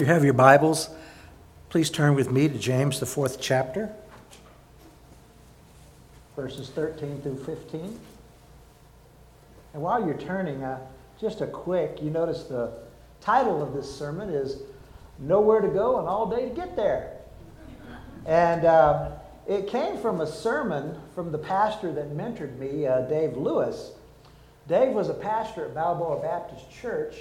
you have your Bibles, please turn with me to James, the fourth chapter, verses 13 through 15. And while you're turning, uh, just a quick, you notice the title of this sermon is Nowhere to Go and All Day to Get There. And uh, it came from a sermon from the pastor that mentored me, uh, Dave Lewis. Dave was a pastor at Balboa Baptist Church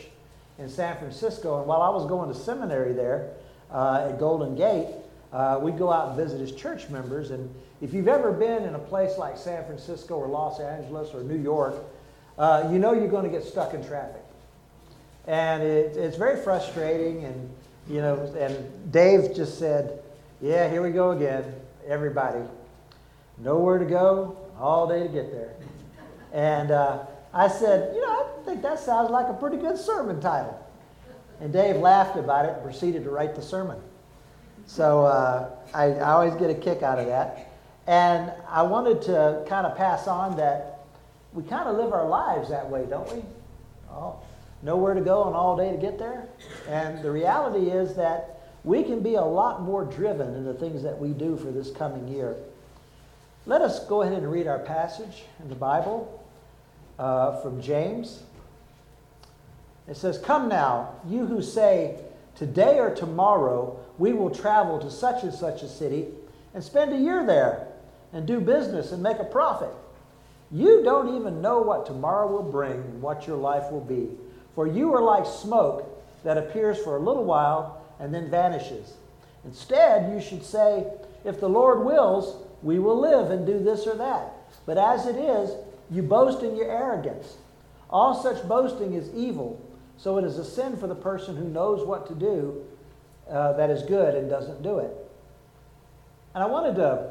in San Francisco. And while I was going to seminary there uh, at Golden Gate, uh, we'd go out and visit his church members. And if you've ever been in a place like San Francisco or Los Angeles or New York, uh, you know you're going to get stuck in traffic. And it, it's very frustrating. And, you know, and Dave just said, yeah, here we go again, everybody. Nowhere to go, all day to get there. And uh, I said, you know, I think that sounds like a pretty good sermon title. And Dave laughed about it and proceeded to write the sermon. So uh, I, I always get a kick out of that. And I wanted to kind of pass on that we kind of live our lives that way, don't we? Oh, nowhere to go and all day to get there. And the reality is that we can be a lot more driven in the things that we do for this coming year. Let us go ahead and read our passage in the Bible uh, from James. It says, Come now, you who say, Today or tomorrow we will travel to such and such a city and spend a year there and do business and make a profit. You don't even know what tomorrow will bring and what your life will be. For you are like smoke that appears for a little while and then vanishes. Instead, you should say, If the Lord wills, we will live and do this or that. But as it is, you boast in your arrogance. All such boasting is evil, so it is a sin for the person who knows what to do uh, that is good and doesn't do it. And I wanted to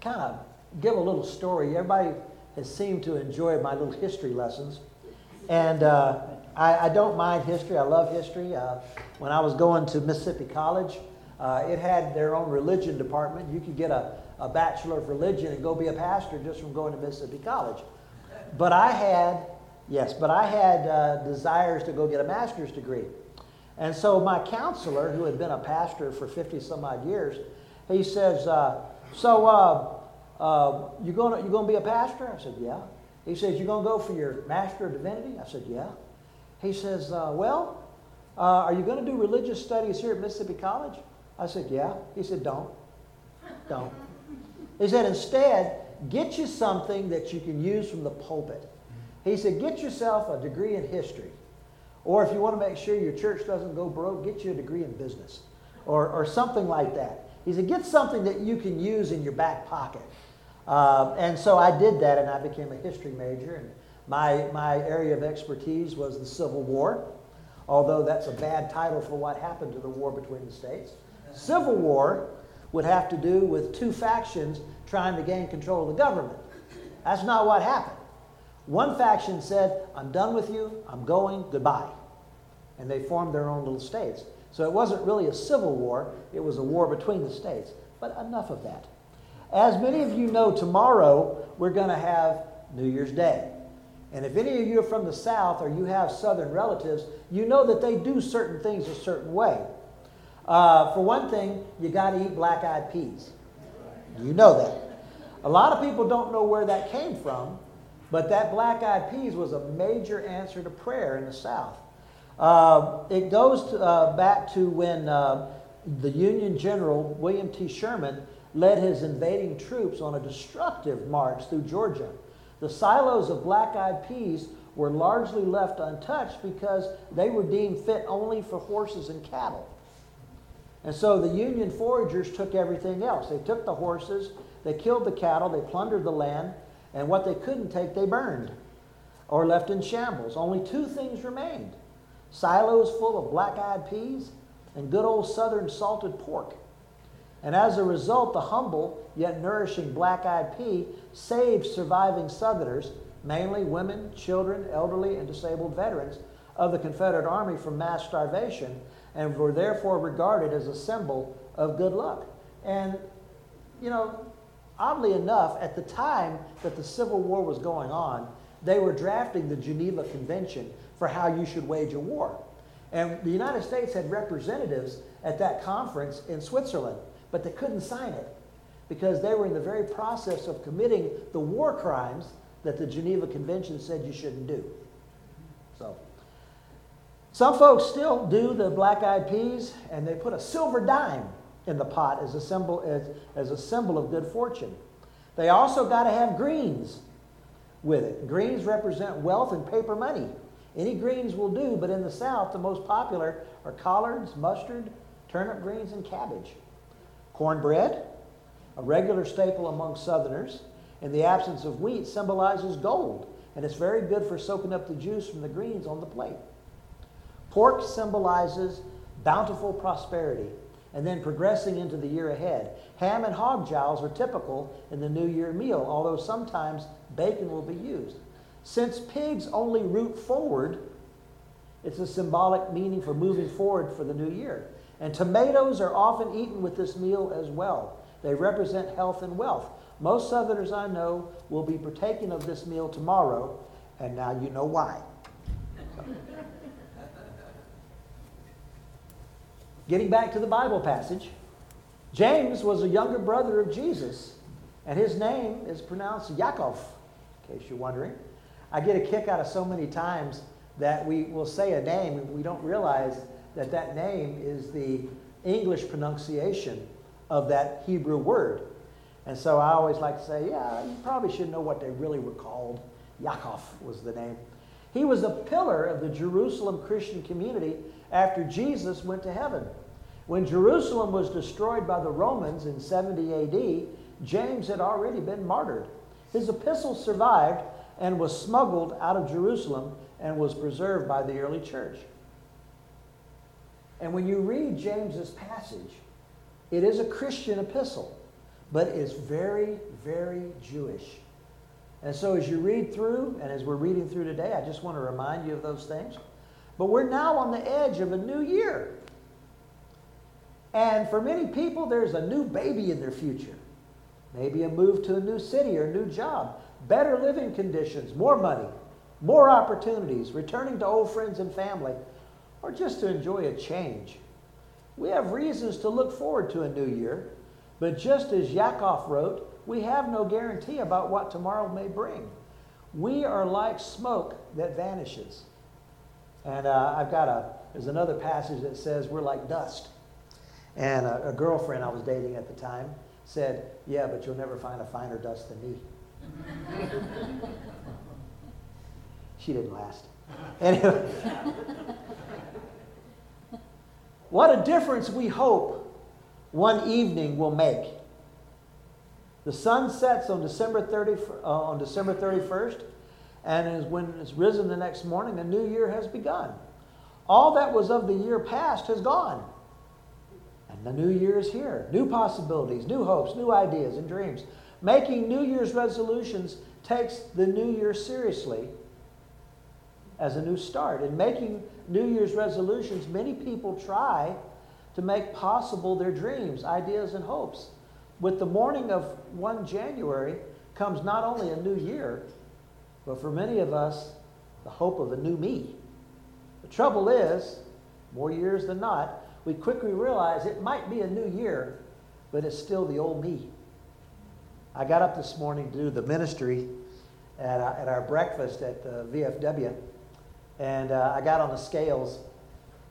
kind of give a little story. Everybody has seemed to enjoy my little history lessons. And uh, I, I, don't mind history. I love history. Uh, when I was going to Mississippi College, uh, it had their own religion department. You could get a a Bachelor of Religion and go be a pastor just from going to Mississippi College. But I had, yes, but I had uh, desires to go get a master's degree. And so my counselor, who had been a pastor for 50 some odd years, he says, uh, So uh, uh you're going you're gonna be a pastor? I said, Yeah. He says, You're going to go for your Master of Divinity? I said, Yeah. He says, uh, Well, uh, are you going to do religious studies here at Mississippi College? I said, Yeah. He said, Don't. Don't. He said, instead, get you something that you can use from the pulpit. He said, get yourself a degree in history. Or if you want to make sure your church doesn't go broke, get you a degree in business or, or something like that. He said, get something that you can use in your back pocket. Uh, and so I did that and I became a history major. And my, my area of expertise was the Civil War, although that's a bad title for what happened to the war between the states. Civil War would have to do with two factions trying to gain control of the government. That's not what happened. One faction said, I'm done with you, I'm going, goodbye. And they formed their own little states. So it wasn't really a civil war, it was a war between the states. But enough of that. As many of you know, tomorrow we're going to have New Year's Day. And if any of you are from the South or you have Southern relatives, you know that they do certain things a certain way. Uh, for one thing, you got to eat black eyed peas. You know that. A lot of people don't know where that came from, but that black eyed peas was a major answer to prayer in the South. Uh, it goes to, uh, back to when uh, the Union General William T. Sherman led his invading troops on a destructive march through Georgia. The silos of black eyed peas were largely left untouched because they were deemed fit only for horses and cattle. And so the Union foragers took everything else. They took the horses, they killed the cattle, they plundered the land, and what they couldn't take, they burned or left in shambles. Only two things remained silos full of black eyed peas and good old southern salted pork. And as a result, the humble yet nourishing black eyed pea saved surviving Southerners, mainly women, children, elderly, and disabled veterans, of the Confederate Army from mass starvation and were therefore regarded as a symbol of good luck. And, you know, oddly enough, at the time that the Civil War was going on, they were drafting the Geneva Convention for how you should wage a war. And the United States had representatives at that conference in Switzerland, but they couldn't sign it because they were in the very process of committing the war crimes that the Geneva Convention said you shouldn't do. So, some folks still do the black eyed peas and they put a silver dime in the pot as a symbol, as, as a symbol of good fortune. They also got to have greens with it. Greens represent wealth and paper money. Any greens will do, but in the South, the most popular are collards, mustard, turnip greens, and cabbage. Cornbread, a regular staple among Southerners, in the absence of wheat, symbolizes gold, and it's very good for soaking up the juice from the greens on the plate. Pork symbolizes bountiful prosperity and then progressing into the year ahead. Ham and hog jowls are typical in the New Year meal, although sometimes bacon will be used. Since pigs only root forward, it's a symbolic meaning for moving forward for the new year. And tomatoes are often eaten with this meal as well. They represent health and wealth. Most Southerners I know will be partaking of this meal tomorrow, and now you know why. Getting back to the Bible passage, James was a younger brother of Jesus, and his name is pronounced Yaakov, in case you're wondering. I get a kick out of so many times that we will say a name and we don't realize that that name is the English pronunciation of that Hebrew word. And so I always like to say, yeah, you probably should know what they really were called. Yaakov was the name. He was a pillar of the Jerusalem Christian community after Jesus went to heaven. When Jerusalem was destroyed by the Romans in 70 AD, James had already been martyred. His epistle survived and was smuggled out of Jerusalem and was preserved by the early church. And when you read James's passage, it is a Christian epistle, but it's very, very Jewish. And so as you read through, and as we're reading through today, I just want to remind you of those things. But we're now on the edge of a new year. And for many people, there's a new baby in their future. Maybe a move to a new city or a new job, better living conditions, more money, more opportunities, returning to old friends and family, or just to enjoy a change. We have reasons to look forward to a new year, but just as Yakov wrote, we have no guarantee about what tomorrow may bring. We are like smoke that vanishes. And uh, I've got a, there's another passage that says we're like dust. And a, a girlfriend I was dating at the time said, Yeah, but you'll never find a finer dust than me. she didn't last. Anyway, what a difference we hope one evening will make. The sun sets on December, 30, uh, on December 31st, and when it's risen the next morning, a new year has begun. All that was of the year past has gone. The new year is here. New possibilities, new hopes, new ideas and dreams. Making New Year's resolutions takes the new year seriously as a new start. In making New Year's resolutions, many people try to make possible their dreams, ideas, and hopes. With the morning of 1 January comes not only a new year, but for many of us, the hope of a new me. The trouble is, more years than not, we quickly realize it might be a new year, but it's still the old me. I got up this morning to do the ministry at, uh, at our breakfast at the VFW, and uh, I got on the scales,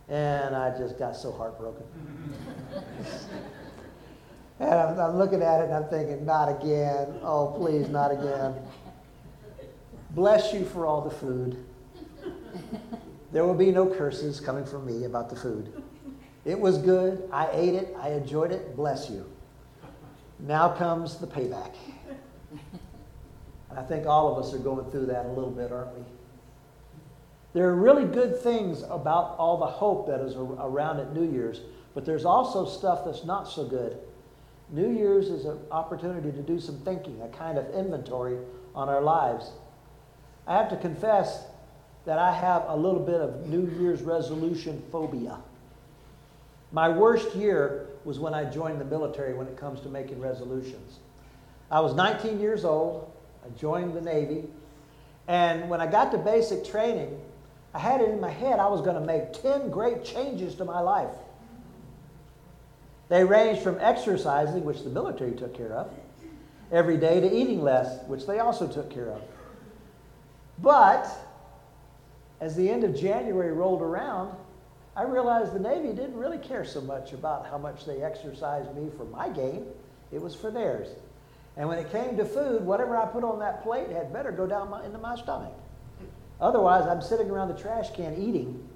and I just got so heartbroken. and I'm, I'm looking at it and I'm thinking, not again. Oh, please, not again. Bless you for all the food. There will be no curses coming from me about the food. It was good. I ate it. I enjoyed it. Bless you. Now comes the payback. And I think all of us are going through that a little bit, aren't we? There are really good things about all the hope that is around at New Year's, but there's also stuff that's not so good. New Year's is an opportunity to do some thinking, a kind of inventory on our lives. I have to confess that I have a little bit of New Year's resolution phobia. My worst year was when I joined the military when it comes to making resolutions. I was 19 years old. I joined the Navy. And when I got to basic training, I had it in my head I was going to make 10 great changes to my life. They ranged from exercising, which the military took care of, every day, to eating less, which they also took care of. But as the end of January rolled around, I realized the Navy didn't really care so much about how much they exercised me for my gain, it was for theirs. And when it came to food, whatever I put on that plate had better go down my, into my stomach. Otherwise, I'm sitting around the trash can eating.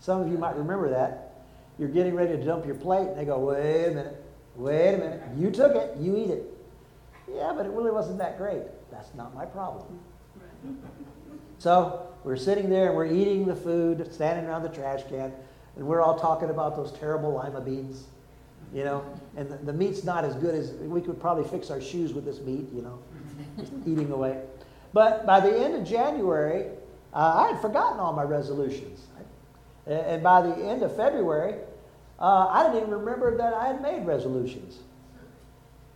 Some of you might remember that. You're getting ready to dump your plate, and they go, wait a minute, wait a minute. You took it, you eat it. Yeah, but it really wasn't that great. That's not my problem. So we're sitting there and we're eating the food, standing around the trash can, and we're all talking about those terrible lima beans, you know. And the, the meat's not as good as we could probably fix our shoes with this meat, you know, just eating away. But by the end of January, uh, I had forgotten all my resolutions. And by the end of February, uh, I didn't even remember that I had made resolutions.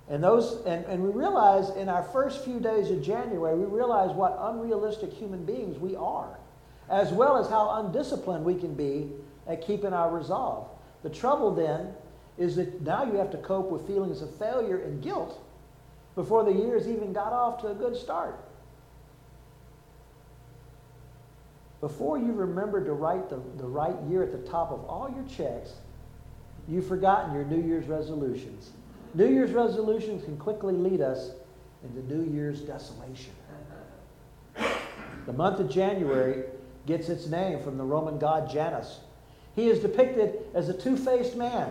And those, and, and we realize in our first few days of January, we realize what unrealistic human beings we are, as well as how undisciplined we can be at keeping our resolve. The trouble then is that now you have to cope with feelings of failure and guilt before the years even got off to a good start. Before you remember to write the, the right year at the top of all your checks, you've forgotten your New Year's resolutions. New Year's resolutions can quickly lead us into New Year's desolation. The month of January gets its name from the Roman god Janus. He is depicted as a two faced man,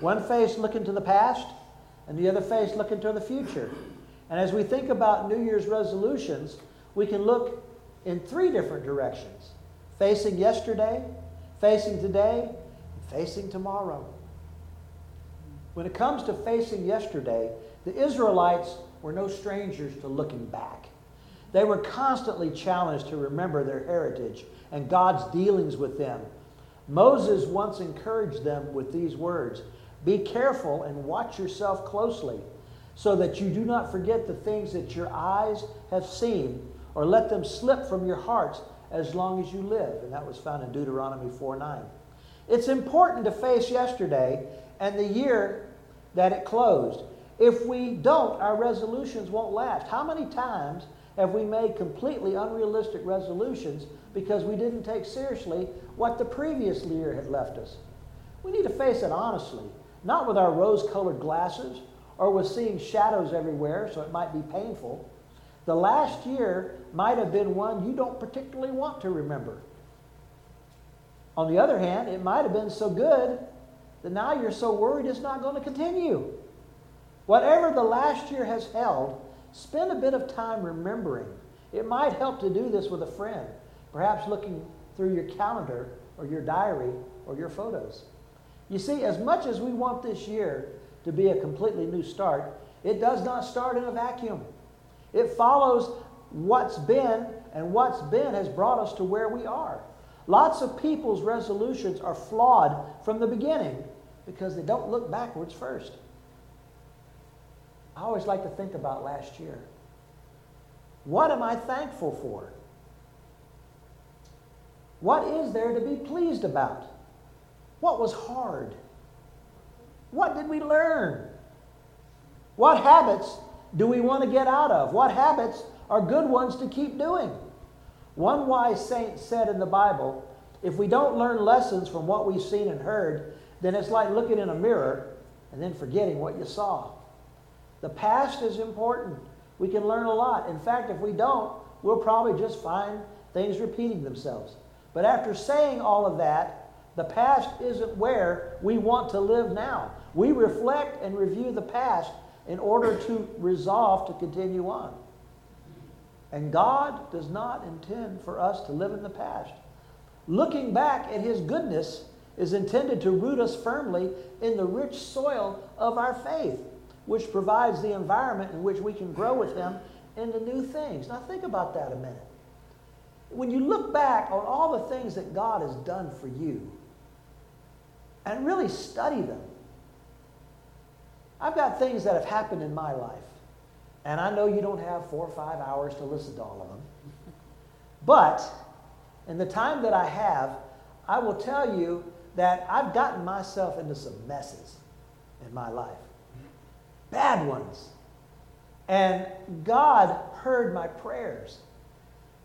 one face looking to the past, and the other face looking to the future. And as we think about New Year's resolutions, we can look in three different directions facing yesterday, facing today, and facing tomorrow. When it comes to facing yesterday, the Israelites were no strangers to looking back. They were constantly challenged to remember their heritage and God's dealings with them. Moses once encouraged them with these words Be careful and watch yourself closely, so that you do not forget the things that your eyes have seen or let them slip from your hearts as long as you live. And that was found in Deuteronomy 4 9. It's important to face yesterday and the year that it closed. If we don't, our resolutions won't last. How many times have we made completely unrealistic resolutions because we didn't take seriously what the previous year had left us? We need to face it honestly, not with our rose colored glasses or with seeing shadows everywhere so it might be painful. The last year might have been one you don't particularly want to remember. On the other hand, it might have been so good that now you're so worried it's not going to continue. Whatever the last year has held, spend a bit of time remembering. It might help to do this with a friend, perhaps looking through your calendar or your diary or your photos. You see, as much as we want this year to be a completely new start, it does not start in a vacuum. It follows what's been, and what's been has brought us to where we are. Lots of people's resolutions are flawed from the beginning because they don't look backwards first. I always like to think about last year. What am I thankful for? What is there to be pleased about? What was hard? What did we learn? What habits do we want to get out of? What habits are good ones to keep doing? One wise saint said in the Bible if we don't learn lessons from what we've seen and heard, then it's like looking in a mirror and then forgetting what you saw. The past is important. We can learn a lot. In fact, if we don't, we'll probably just find things repeating themselves. But after saying all of that, the past isn't where we want to live now. We reflect and review the past in order to resolve to continue on. And God does not intend for us to live in the past. Looking back at His goodness is intended to root us firmly in the rich soil of our faith, which provides the environment in which we can grow with them into new things. Now, think about that a minute. When you look back on all the things that God has done for you and really study them, I've got things that have happened in my life. And I know you don't have four or five hours to listen to all of them. But In the time that I have, I will tell you that I've gotten myself into some messes in my life. Bad ones. And God heard my prayers.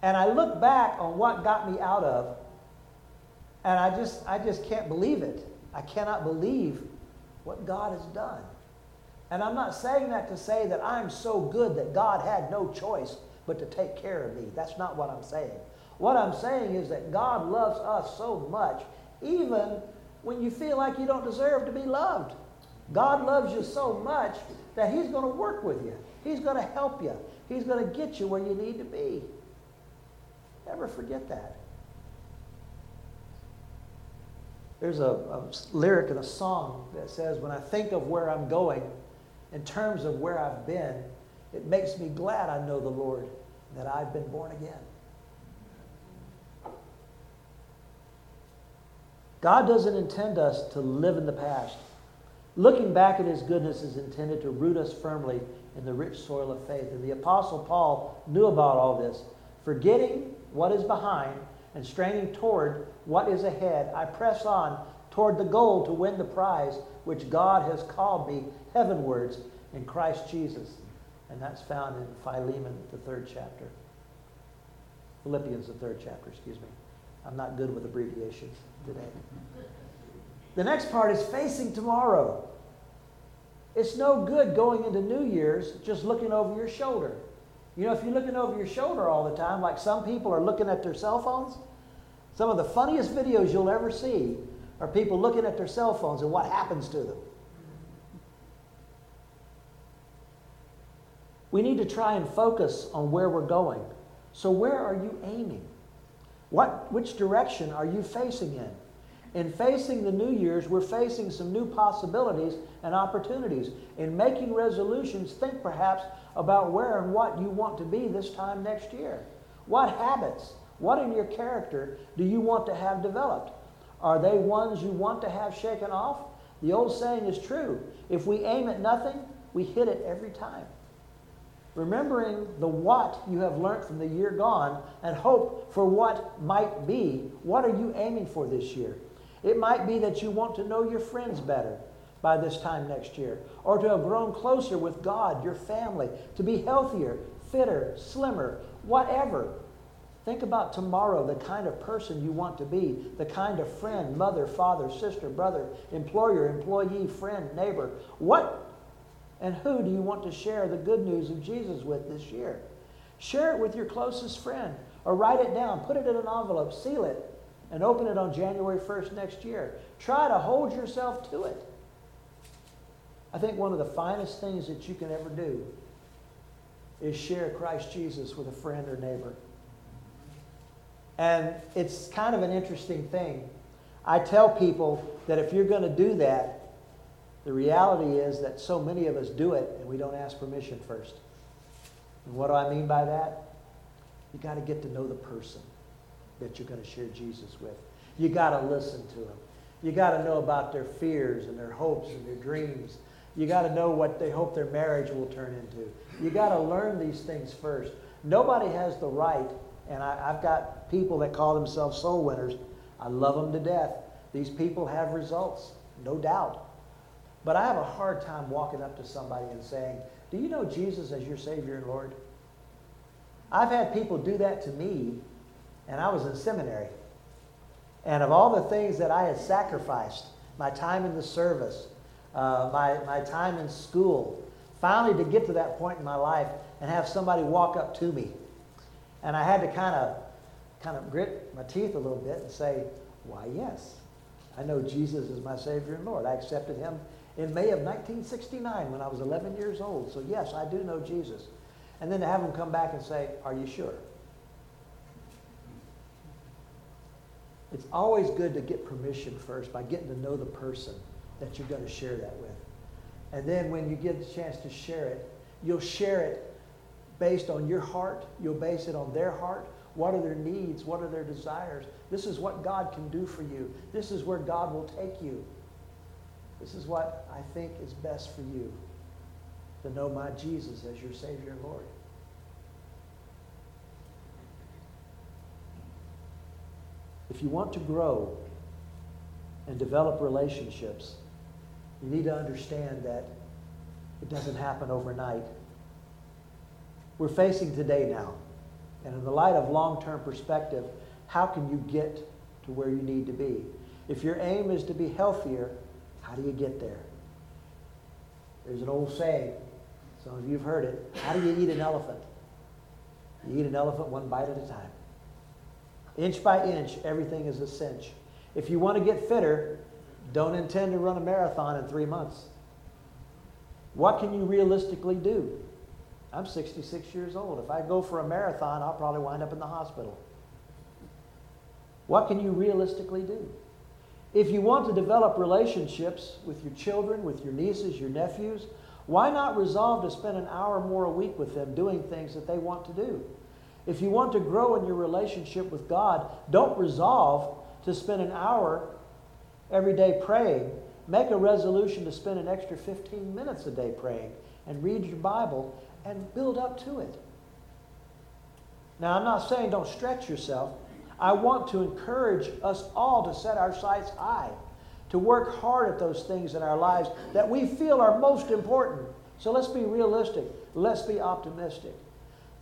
And I look back on what got me out of, and I just, I just can't believe it. I cannot believe what God has done. And I'm not saying that to say that I'm so good that God had no choice but to take care of me. That's not what I'm saying. What I'm saying is that God loves us so much, even when you feel like you don't deserve to be loved. God loves you so much that He's going to work with you. He's going to help you. He's going to get you where you need to be. Never forget that. There's a, a, lyric in a song that says, When I think of where I'm going, in terms of where I've been, it makes me glad I know the Lord, that I've been born again. God doesn't intend us to live in the past. Looking back at his goodness is intended to root us firmly in the rich soil of faith. And the Apostle Paul knew about all this. Forgetting what is behind and straining toward what is ahead, I press on toward the goal to win the prize which God has called me heavenwards in Christ Jesus. And that's found in Philemon, the third chapter. Philippians, the third chapter, excuse me. I'm not good with abbreviations today. The next part is facing tomorrow. It's no good going into New Year's just looking over your shoulder. You know, if you're looking over your shoulder all the time, like some people are looking at their cell phones, some of the funniest videos you'll ever see are people looking at their cell phones and what happens to them. We need to try and focus on where we're going. So, where are you aiming? What, which direction are you facing in? In facing the New Year's, we're facing some new possibilities and opportunities. In making resolutions, think perhaps about where and what you want to be this time next year. What habits, what in your character do you want to have developed? Are they ones you want to have shaken off? The old saying is true. If we aim at nothing, we hit it every time. Remembering the what you have learned from the year gone and hope for what might be, what are you aiming for this year? It might be that you want to know your friends better by this time next year, or to have grown closer with God, your family, to be healthier, fitter, slimmer, whatever. Think about tomorrow, the kind of person you want to be, the kind of friend, mother, father, sister, brother, employer, employee, friend, neighbor. What and who do you want to share the good news of Jesus with this year? Share it with your closest friend or write it down, put it in an envelope, seal it, and open it on January 1st next year. Try to hold yourself to it. I think one of the finest things that you can ever do is share Christ Jesus with a friend or neighbor. And it's kind of an interesting thing. I tell people that if you're going to do that, the reality is that so many of us do it and we don't ask permission first. And what do I mean by that? You got to get to know the person that you're going to share Jesus with. You got to listen to them. You got to know about their fears and their hopes and their dreams. You got to know what they hope their marriage will turn into. You got to learn these things first. Nobody has the right, and I, have got people that call themselves soul winners. I love them to death. These people have results, no doubt. But I have a hard time walking up to somebody and saying, Do you know Jesus as your Savior and Lord? I've had people do that to me, and I was in seminary. And of all the things that I had sacrificed, my time in the service, uh, my, my time in school, finally to get to that point in my life and have somebody walk up to me. And I had to kind of kind of grit my teeth a little bit and say, why, yes. I know Jesus is my Savior and Lord. I accepted him in May of 1969 when I was 11 years old. So, yes, I do know Jesus. And then to have him come back and say, Are you sure? It's always good to get permission first by getting to know the person that you're going to share that with. And then when you get the chance to share it, you'll share it based on your heart. You'll base it on their heart. What are their needs? What are their desires? This is what God can do for you. This is where God will take you. This is what I think is best for you to know my Jesus as your Savior and Lord. If you want to grow and develop relationships, you need to understand that it doesn't happen overnight. We're facing today now. And in the light of long term perspective, how can you get to where you need to be? If your aim is to be healthier, how do you get there? There's an old saying, some of you have heard it. How do you eat an elephant? You eat an elephant one bite at a time. Inch by inch, everything is a cinch. If you want to get fitter, don't intend to run a marathon in three months. What can you realistically do? I'm 66 years old. If I go for a marathon, I'll probably wind up in the hospital. What can you realistically do? If you want to develop relationships with your children, with your nieces, your nephews, why not resolve to spend an hour more a week with them doing things that they want to do? If you want to grow in your relationship with God, don't resolve to spend an hour every day praying. Make a resolution to spend an extra 15 minutes a day praying and read your Bible and build up to it. Now, I'm not saying don't stretch yourself. I want to encourage us all to set our sights high, to work hard at those things in our lives that we feel are most important. So let's be realistic. Let's be optimistic.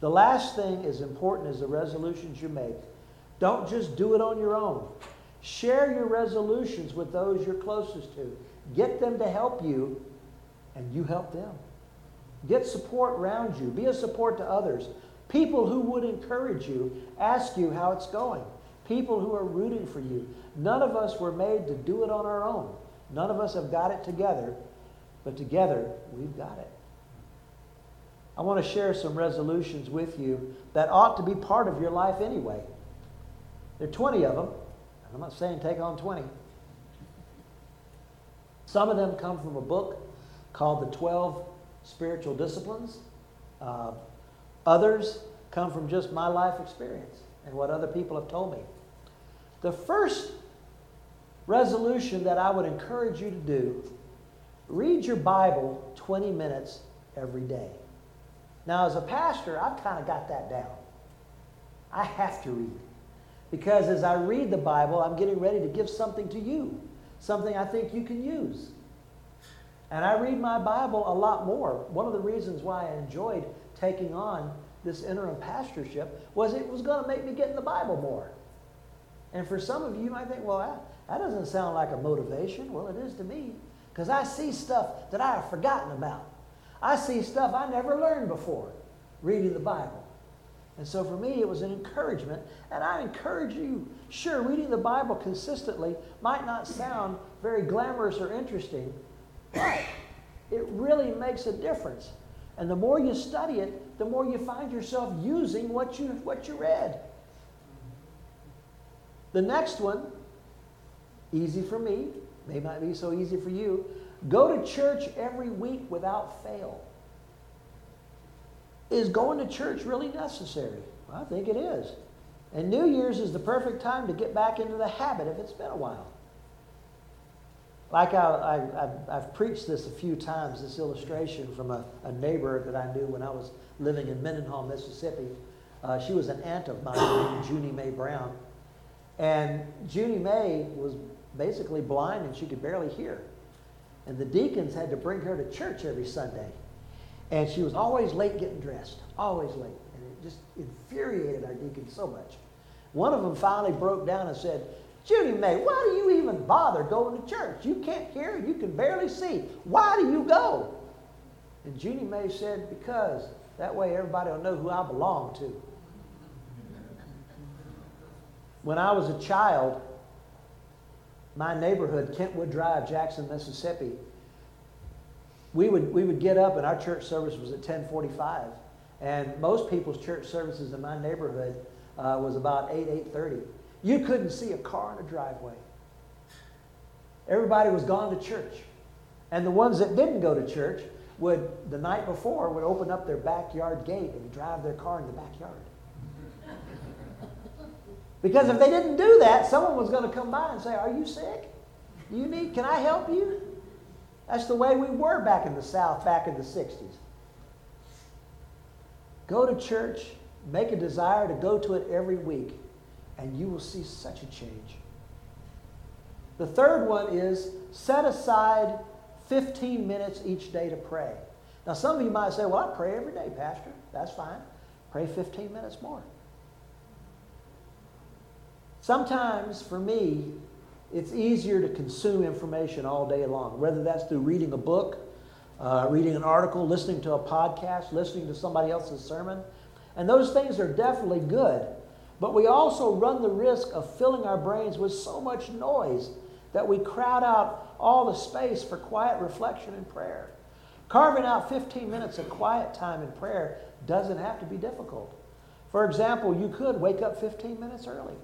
The last thing as important as the resolutions you make. Don't just do it on your own. Share your resolutions with those you're closest to. Get them to help you, and you help them. Get support around you. Be a support to others. People who would encourage you, ask you how it's going. People who are rooting for you. None of us were made to do it on our own. None of us have got it together, but together we've got it. I want to share some resolutions with you that ought to be part of your life anyway. There are 20 of them. I'm not saying take on 20. Some of them come from a book called The 12 Spiritual Disciplines. Uh, others come from just my life experience and what other people have told me. The first resolution that I would encourage you to do read your Bible 20 minutes every day. Now, as a pastor, I've kind of got that down. I have to read. Because as I read the Bible, I'm getting ready to give something to you, something I think you can use. And I read my Bible a lot more. One of the reasons why I enjoyed taking on this interim pastorship was it was going to make me get in the Bible more. And for some of you, you might think, well, that, that doesn't sound like a motivation. Well, it is to me because I see stuff that I have forgotten about. I see stuff I never learned before reading the Bible. And so for me, it was an encouragement. And I encourage you sure, reading the Bible consistently might not sound very glamorous or interesting, but it really makes a difference. And the more you study it, the more you find yourself using what you, what you read. The next one, easy for me, may not be so easy for you. Go to church every week without fail. Is going to church really necessary? I think it is. And New Year's is the perfect time to get back into the habit if it's been a while. Like I, have preached this a few times, this illustration from a, a, neighbor that I knew when I was living in Mendenhall, Mississippi. Uh, she was an aunt of mine named Junie Mae Brown. And Junie Mae was basically blind and she could barely hear. And the deacons had to bring her to church every Sunday. And she was always late getting dressed, always late. And it just infuriated our deacons so much. One of them finally broke down and said, Junie Mae, why do you even bother going to church? You can't hear, you can barely see. Why do you go? And Junie Mae said, Because that way everybody will know who I belong to. When I was a child, my neighborhood, Kentwood Drive, Jackson, Mississippi, we would, we would get up and our church service was at 1045. And most people's church services in my neighborhood uh, was about 8, 8.30. You couldn't see a car in a driveway. Everybody was gone to church. And the ones that didn't go to church would, the night before, would open up their backyard gate and drive their car in the backyard. Because if they didn't do that, someone was going to come by and say, Are you sick? You need, can I help you? That's the way we were back in the South, back in the 60s. Go to church, make a desire to go to it every week. and you will see such a change. The third one is set aside 15 minutes each day to pray. Now, some of you might say, Well, I pray every day, Pastor. That's fine. Pray 15 minutes more. Sometimes, for me, it's easier to consume information all day long, whether that's through reading a book, uh, reading an article, listening to a podcast, listening to somebody else's sermon. And those things are definitely good. But we also run the risk of filling our brains with so much noise that we crowd out all the space for quiet reflection and prayer. Carving out 15 minutes of quiet time in prayer doesn't have to be difficult. For example, you could wake up 15 minutes early.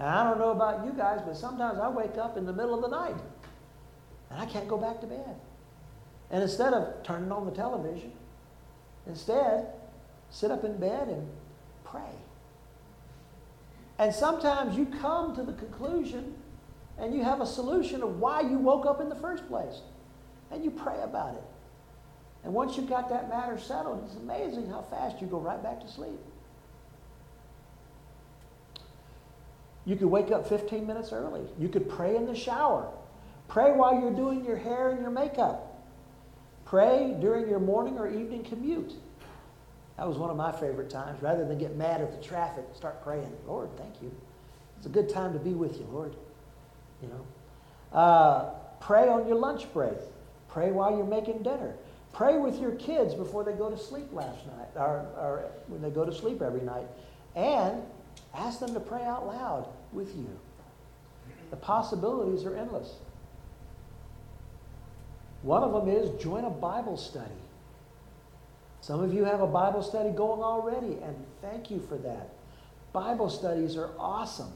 And I don't know about you guys, but sometimes I wake up in the middle of the night and I can't go back to bed. And instead of turning on the television, instead, sit up in bed and pray. And sometimes you come to the conclusion and you have a solution of why you woke up in the first place. And you pray about it. And once you've got that matter settled, it's amazing how fast you go right back to sleep. You could wake up 15 minutes early. You could pray in the shower. Pray while you're doing your hair and your makeup. Pray during your morning or evening commute. That was one of my favorite times. Rather than get mad at the traffic, start praying. Lord, thank you. It's a good time to be with you, Lord. You know. Uh, pray on your lunch break. Pray while you're making dinner. Pray with your kids before they go to sleep last night, or, or when they go to sleep every night. And ask them to pray out loud with you. The possibilities are endless. One of them is join a Bible study. Some of you have a Bible study going already, and thank you for that. Bible studies are awesome.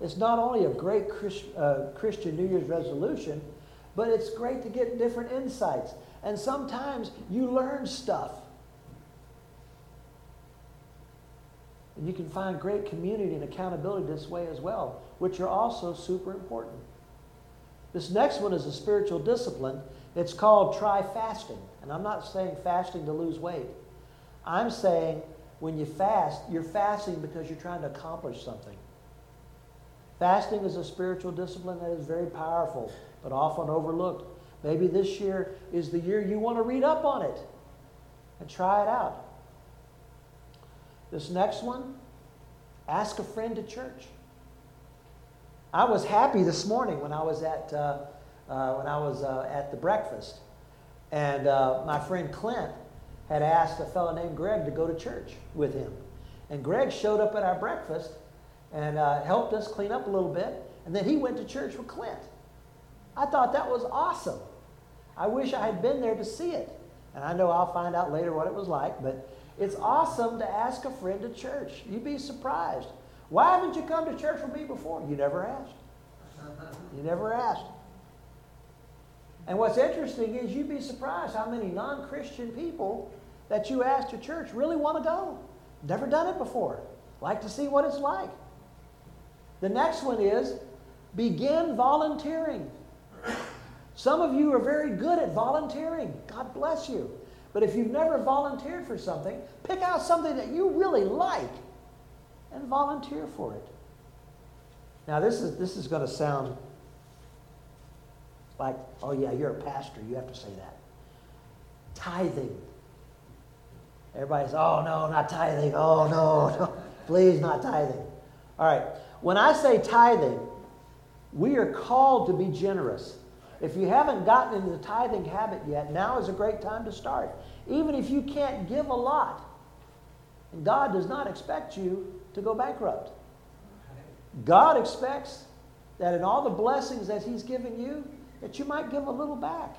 It's not only a great Christ, uh, Christian New Year's resolution, but it's great to get different insights. And sometimes you learn stuff. And you can find great community and accountability this way as well, which are also super important. This next one is a spiritual discipline. It's called try fasting. And I'm not saying fasting to lose weight. I'm saying when you fast, you're fasting because you're trying to accomplish something. Fasting is a spiritual discipline that is very powerful, but often overlooked. Maybe this year is the year you want to read up on it and try it out. This next one, ask a friend to church. I was happy this morning when I was at, uh, uh, when I was, uh, at the breakfast, and uh, my friend Clint had asked a fellow named Greg to go to church with him. And Greg showed up at our breakfast and uh, helped us clean up a little bit. And then he went to church with Clint. I thought that was awesome. I wish I had been there to see it. And I know I'll find out later what it was like, but it's awesome to ask a friend to church. You'd be surprised. Why haven't you come to church with me before? You never asked. You never asked. And what's interesting is you'd be surprised how many non Christian people that you ask to church really want to go. Never done it before. Like to see what it's like. The next one is begin volunteering. Some of you are very good at volunteering. God bless you. But if you've never volunteered for something, pick out something that you really like and volunteer for it. Now, this is, this is going to sound like, oh, yeah, you're a pastor. You have to say that. Tithing. Everybody says, oh, no, not tithing. Oh, no, no. Please, not tithing. All right. When I say tithing, we are called to be generous. If you haven't gotten into the tithing habit yet, now is a great time to start. Even if you can't give a lot, and God does not expect you to go bankrupt. God expects that in all the blessings that He's given you, that you might give a little back.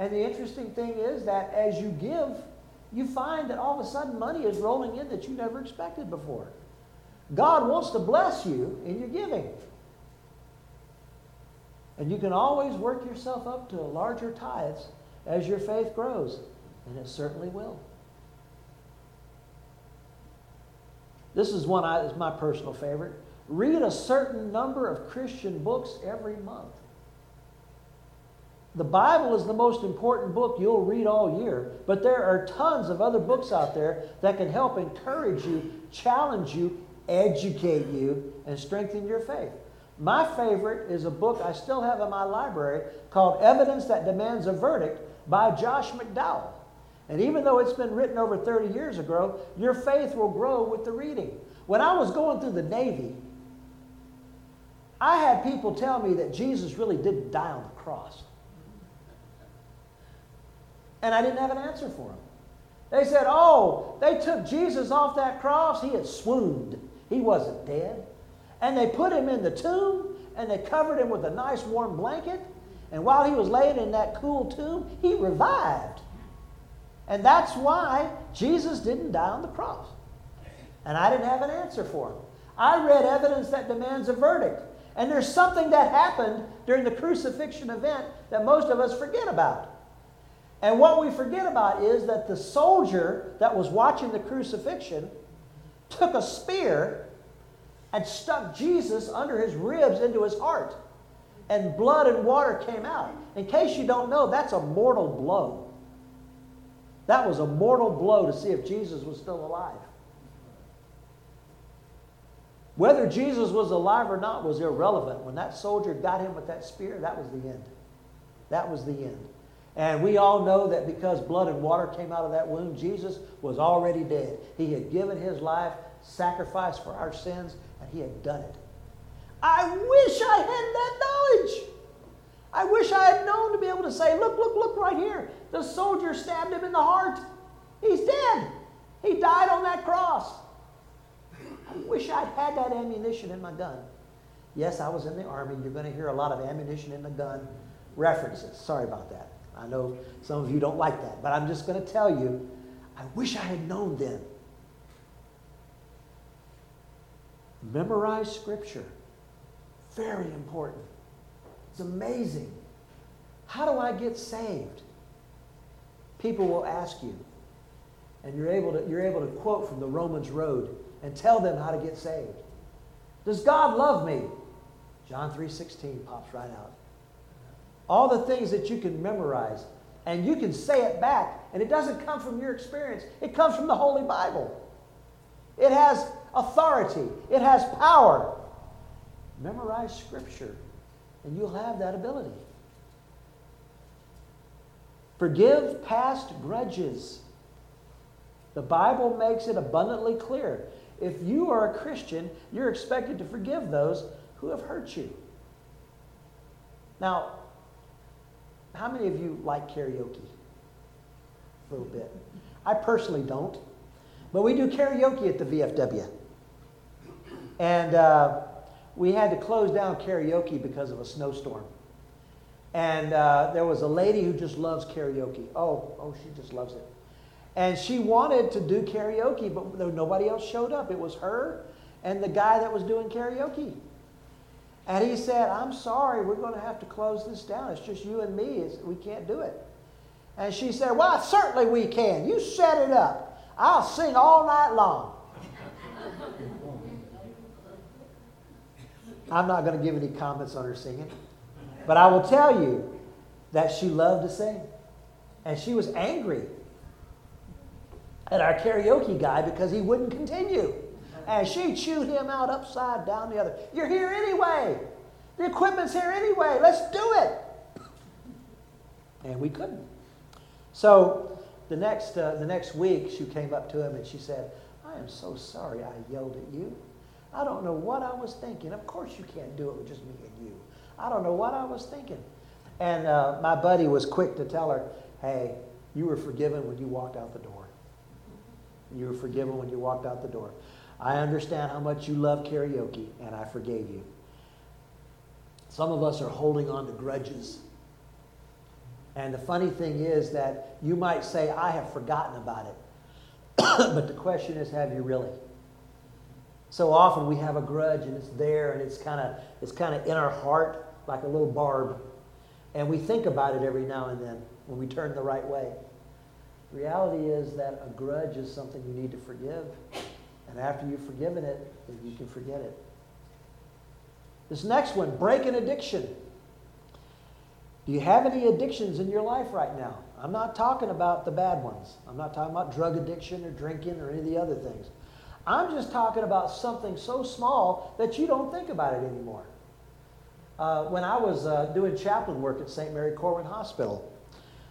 And the interesting thing is that as you give, you find that all of a sudden money is rolling in that you never expected before. God wants to bless you in your giving. And you can always work yourself up to larger tithes as your faith grows, and it certainly will. This is one I, is my personal favorite. Read a certain number of Christian books every month. The Bible is the most important book you'll read all year, but there are tons of other books out there that can help encourage you, challenge you, educate you, and strengthen your faith. My favorite is a book I still have in my library called Evidence That Demands a Verdict by Josh McDowell. And even though it's been written over 30 years ago, your faith will grow with the reading. When I was going through the Navy, I had people tell me that Jesus really didn't die on the cross. And I didn't have an answer for them. They said, oh, they took Jesus off that cross. He had swooned, he wasn't dead. And they put him in the tomb and they covered him with a nice warm blanket. And while he was laying in that cool tomb, he revived. And that's why Jesus didn't die on the cross. And I didn't have an answer for him. I read evidence that demands a verdict. And there's something that happened during the crucifixion event that most of us forget about. And what we forget about is that the soldier that was watching the crucifixion took a spear and stuck Jesus under his ribs into his heart. And blood and water came out. In case you don't know, that's a mortal blow. That was a mortal blow to see if Jesus was still alive. Whether Jesus was alive or not was irrelevant. When that soldier got him with that spear, that was the end. That was the end. And we all know that because blood and water came out of that wound, Jesus was already dead. He had given his life, sacrificed for our sins, he had done it. I wish I had that knowledge. I wish I had known to be able to say, look, look, look right here. The soldier stabbed him in the heart. He's dead. He died on that cross. I wish I'd had that ammunition in my gun. Yes, I was in the Army. You're going to hear a lot of ammunition in the gun references. Sorry about that. I know some of you don't like that, but I'm just going to tell you I wish I had known then. Memorize Scripture. Very important. It's amazing. How do I get saved? People will ask you, and you're able to, you're able to quote from the Romans Road and tell them how to get saved. Does God love me? John 3:16 pops right out. All the things that you can memorize and you can say it back and it doesn't come from your experience. It comes from the Holy Bible. It has authority. It has power. Memorize scripture and you'll have that ability. Forgive past grudges. The Bible makes it abundantly clear if you are a Christian, you're expected to forgive those who have hurt you. Now, how many of you like karaoke? A little bit. I personally don't. But we do karaoke at the VFW. And uh, we had to close down karaoke because of a snowstorm. And uh, there was a lady who just loves karaoke. Oh, oh, she just loves it. And she wanted to do karaoke, but nobody else showed up. It was her and the guy that was doing karaoke. And he said, I'm sorry, we're going to have to close this down. It's just you and me. It's, we can't do it. And she said, Well, certainly we can. You set it up. I'll sing all night long. I'm not going to give any comments on her singing, but I will tell you that she loved to sing. And she was angry at our karaoke guy because he wouldn't continue. And she chewed him out upside down the other. You're here anyway. The equipment's here anyway. Let's do it. And we couldn't. So the next, uh, the next week, she came up to him and she said, I am so sorry I yelled at you. I don't know what I was thinking. Of course, you can't do it with just me and you. I don't know what I was thinking. And uh, my buddy was quick to tell her, hey, you were forgiven when you walked out the door. You were forgiven when you walked out the door. I understand how much you love karaoke, and I forgave you. Some of us are holding on to grudges. And the funny thing is that you might say, I have forgotten about it. but the question is, have you really? So often we have a grudge and it's there and it's kind of it's kind of in our heart like a little barb. And we think about it every now and then when we turn the right way. Reality is that a grudge is something you need to forgive. And after you've forgiven it, then you can forget it. This next one, break an addiction. Do you have any addictions in your life right now? I'm not talking about the bad ones. I'm not talking about drug addiction or drinking or any of the other things. I'm just talking about something so small that you don't think about it anymore. Uh, when I was uh, doing chaplain work at St. Mary Corwin Hospital,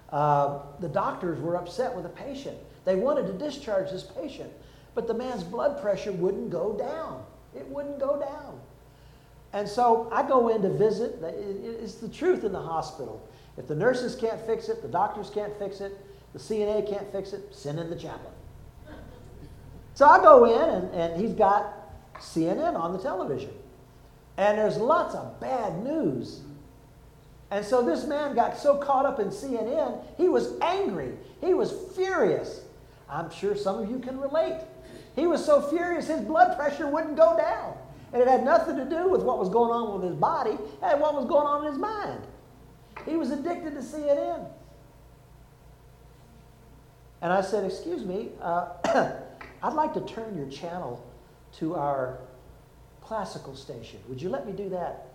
uh, the doctors were upset with a patient. They wanted to discharge this patient, but the man's blood pressure wouldn't go down. It wouldn't go down. And so I go in to visit. It's the truth in the hospital. If the nurses can't fix it, the doctors can't fix it, the CNA can't fix it, send in the chaplain. So I go in, and, and he's got CNN on the television. And there's lots of bad news. And so this man got so caught up in CNN, he was angry. He was furious. I'm sure some of you can relate. He was so furious his blood pressure wouldn't go down. And it had nothing to do with what was going on with his body, and what was going on in his mind. He was addicted to CNN. And I said, Excuse me, uh, I'd like to turn your channel to our classical station. Would you let me do that?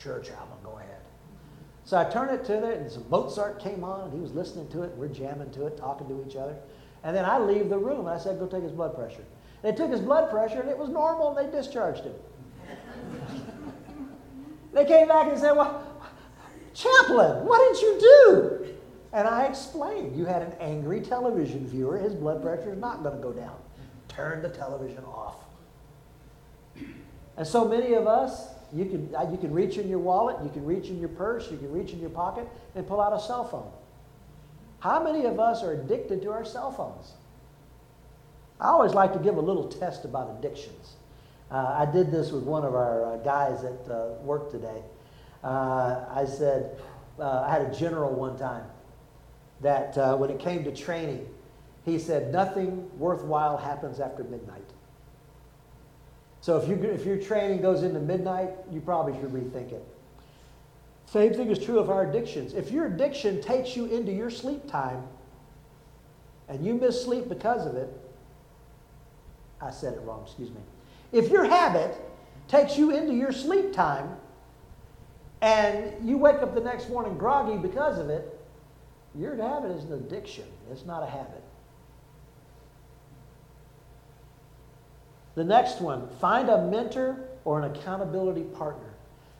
Sure, chaplain, go ahead. So I turned it to it, and some Mozart came on, and he was listening to it. and We're jamming to it, talking to each other. And then I leave the room, and I said, Go take his blood pressure. They took his blood pressure, and it was normal, and they discharged him. they came back and said, Well, Chaplain, what did you do? And I explained, You had an angry television viewer. His blood pressure is not going to go down. Turn the television off. And so many of us, you can, uh, you can reach in your wallet, you can reach in your purse, you can reach in your pocket and pull out a cell phone. How many of us are addicted to our cell phones? I always like to give a little test about addictions. Uh, I did this with one of our uh, guys at uh, work today. Uh, I said, uh, I had a general one time that when it came to training, he said, nothing worthwhile happens after midnight. So if, you, if your training goes into midnight, you probably should rethink it. Same thing is true of our addictions. If your addiction takes you into your sleep time and you miss sleep because of it, I said it wrong, excuse me. If your habit takes you into your sleep time and you wake up the next morning groggy because of it, your habit is an addiction. It's not a habit. The next one find a mentor or an accountability partner.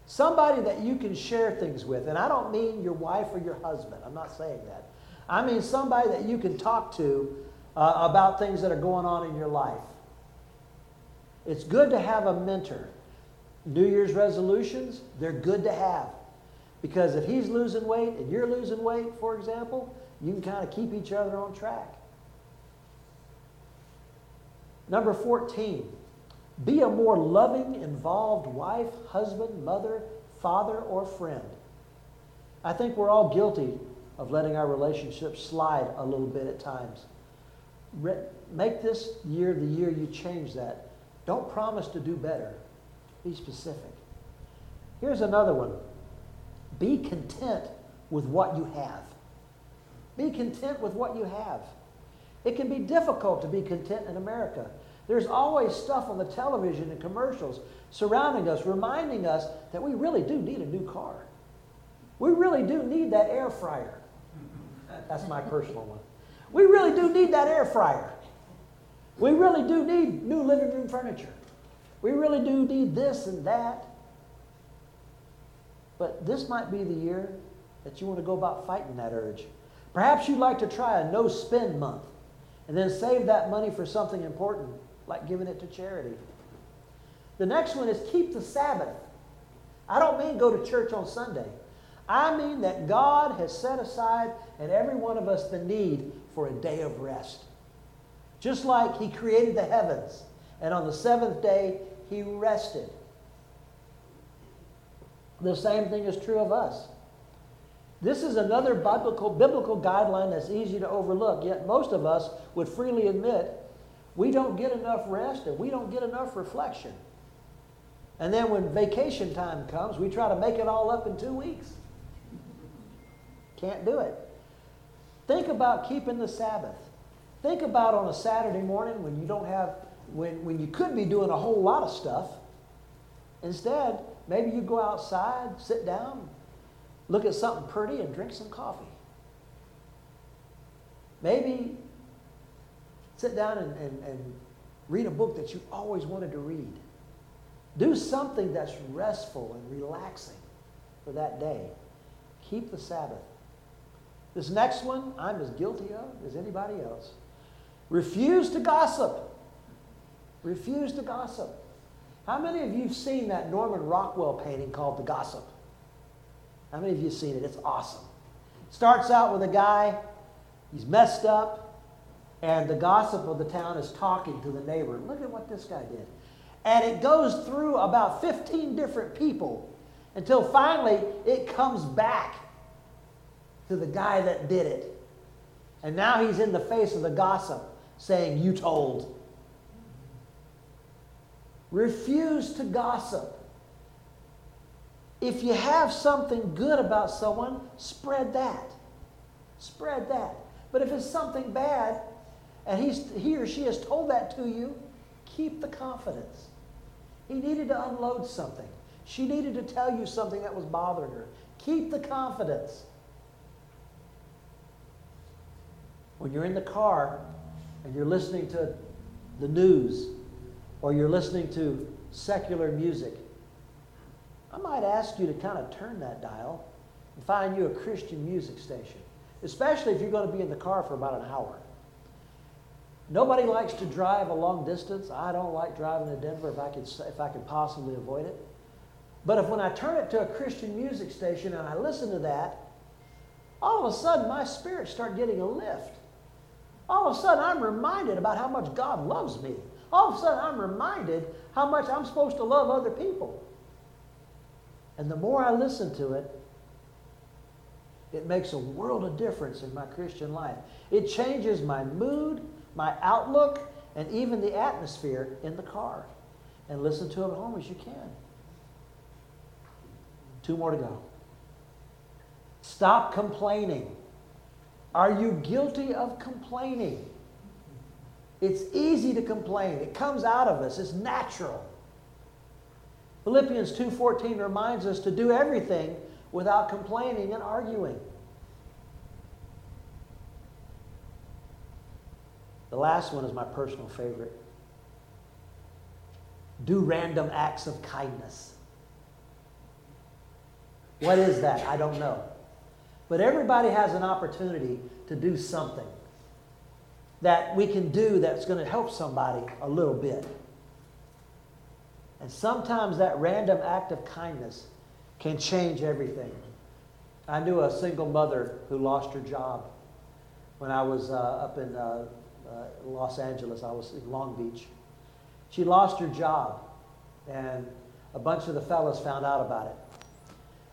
Somebody that you can share things with. And I don't mean your wife or your husband. I'm not saying that. I mean somebody that you can talk to uh, about things that are going on in your life. It's good to have a mentor. New Year's resolutions, they're good to have. Because if he's losing weight and you're losing weight, for example, you can kind of keep each other on track. Number 14, be a more loving, involved wife, husband, mother, father, or friend. I think we're all guilty of letting our relationships slide a little bit at times. Re- make this year the year you change that. Don't promise to do better. Be specific. Here's another one. Be content with what you have. Be content with what you have. It can be difficult to be content in America. There's always stuff on the television and commercials surrounding us, reminding us that we really do need a new car. We really do need that air fryer. That's my personal one. We really do need that air fryer. We really do need new living room furniture. We really do need this and that. But this might be the year that you want to go about fighting that urge. Perhaps you'd like to try a no spend month and then save that money for something important like giving it to charity. The next one is keep the Sabbath. I don't mean go to church on Sunday. I mean that God has set aside in every one of us the need for a day of rest. Just like He created the heavens, and on the seventh day, He rested. The same thing is true of us. This is another biblical, biblical guideline that's easy to overlook, yet most of us would freely admit we don't get enough rest and we don't get enough reflection. And then when vacation time comes, we try to make it all up in two weeks. Can't do it. Think about keeping the Sabbath. Think about on a Saturday morning when you don't have, when, when you could be doing a whole lot of stuff. Instead, maybe you go outside, sit down, look at something pretty, and drink some coffee. Maybe sit down and, and, and Read a book that you always wanted to read. Do something that's restful and relaxing for that day. Keep the Sabbath. This next one, I'm as guilty of as anybody else. Refuse to gossip. Refuse to gossip. How many of you have seen that Norman Rockwell painting called The Gossip? How many of you have seen it? It's awesome. Starts out with a guy, he's messed up, and the gossip of the town is talking to the neighbor. Look at what this guy did. And it goes through about 15 different people until finally it comes back to the guy that did it. And now he's in the face of the gossip saying, You told. Refuse to gossip. If you have something good about someone, spread that. Spread that. But if it's something bad, and he's, he or she has told that to you, keep the confidence. He needed to unload something. She needed to tell you something that was bothering her. Keep the confidence. When you're in the car and you're listening to the news or you're listening to secular music, I might ask you to kind of turn that dial and find you a Christian music station, especially if you're going to be in the car for about an hour. Nobody likes to drive a long distance. I don't like driving to Denver if I could, if I could possibly avoid it. But if when I turn it to a Christian music station and I listen to that, all of a sudden my spirits start getting a lift. All of a sudden I'm reminded about how much God loves me. All of a sudden I'm reminded how much I'm supposed to love other people. And the more I listen to it, it makes a world of difference in my Christian life. It changes my mood, my outlook, and even the atmosphere in the car. And listen to it at home as you can. Two more to go. Stop complaining. Are you guilty of complaining? It's easy to complain. It comes out of us. It's natural. Philippians 2:14 reminds us to do everything without complaining and arguing. The last one is my personal favorite. Do random acts of kindness. What is that? I don't know. But everybody has an opportunity to do something that we can do that's going to help somebody a little bit. And sometimes that random act of kindness can change everything. I knew a single mother who lost her job when I was uh, up in uh, uh, Los Angeles. I was in Long Beach. She lost her job, and a bunch of the fellows found out about it.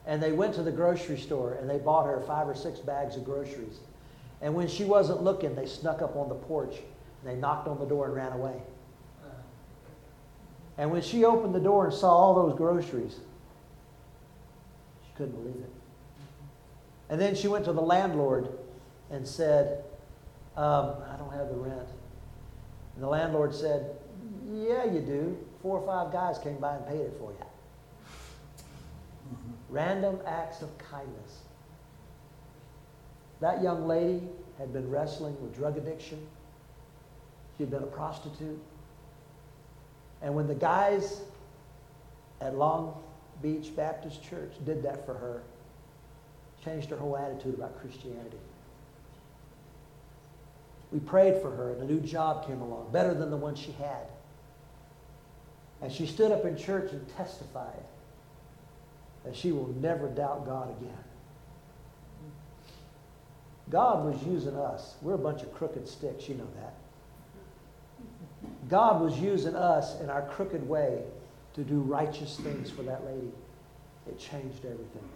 And they went to the grocery store and they bought her five or six bags of groceries. And when she wasn't looking, they snuck up on the porch and they knocked on the door and ran away. And when she opened the door and saw all those groceries, she couldn't believe it. And then she went to the landlord and said, um, I don't have the rent. And the landlord said, Yeah, you do. Four or five guys came by and paid it for you. Mm-hmm. Random acts of kindness. That young lady had been wrestling with drug addiction. She had been a prostitute. And when the guys at Long Beach Baptist Church did that for her, changed her whole attitude about Christianity. We prayed for her, and a new job came along, better than the one she had. And she stood up in church and testified that she will never doubt God again. God was using us. We're a bunch of crooked sticks, you know that. God was using us in our crooked way to do righteous things for that lady. It changed everything.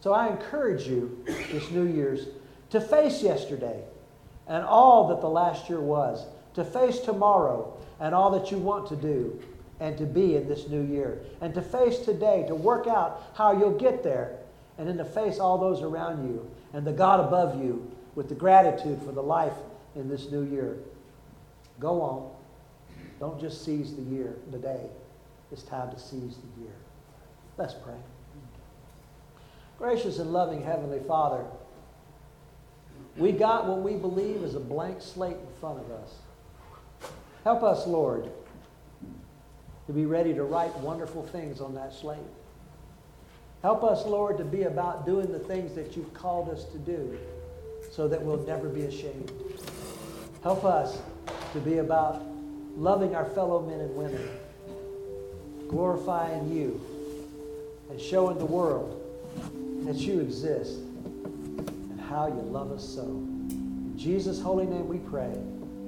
So I encourage you this New Year's to face yesterday and all that the last year was, to face tomorrow and all that you want to do and to be in this new year, and to face today, to work out how you'll get there, and then to face all those around you and the God above you with the gratitude for the life in this new year. Go on. Don't just seize the year, the day. It's time to seize the year. Let's pray. Gracious and loving Heavenly Father, we got what we believe is a blank slate in front of us. Help us, Lord, to be ready to write wonderful things on that slate. Help us, Lord, to be about doing the things that you've called us to do so that we'll never be ashamed. Help us to be about loving our fellow men and women, glorifying you, and showing the world that you exist and how you love us so. In Jesus' holy name we pray.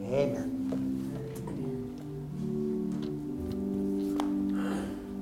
Amen.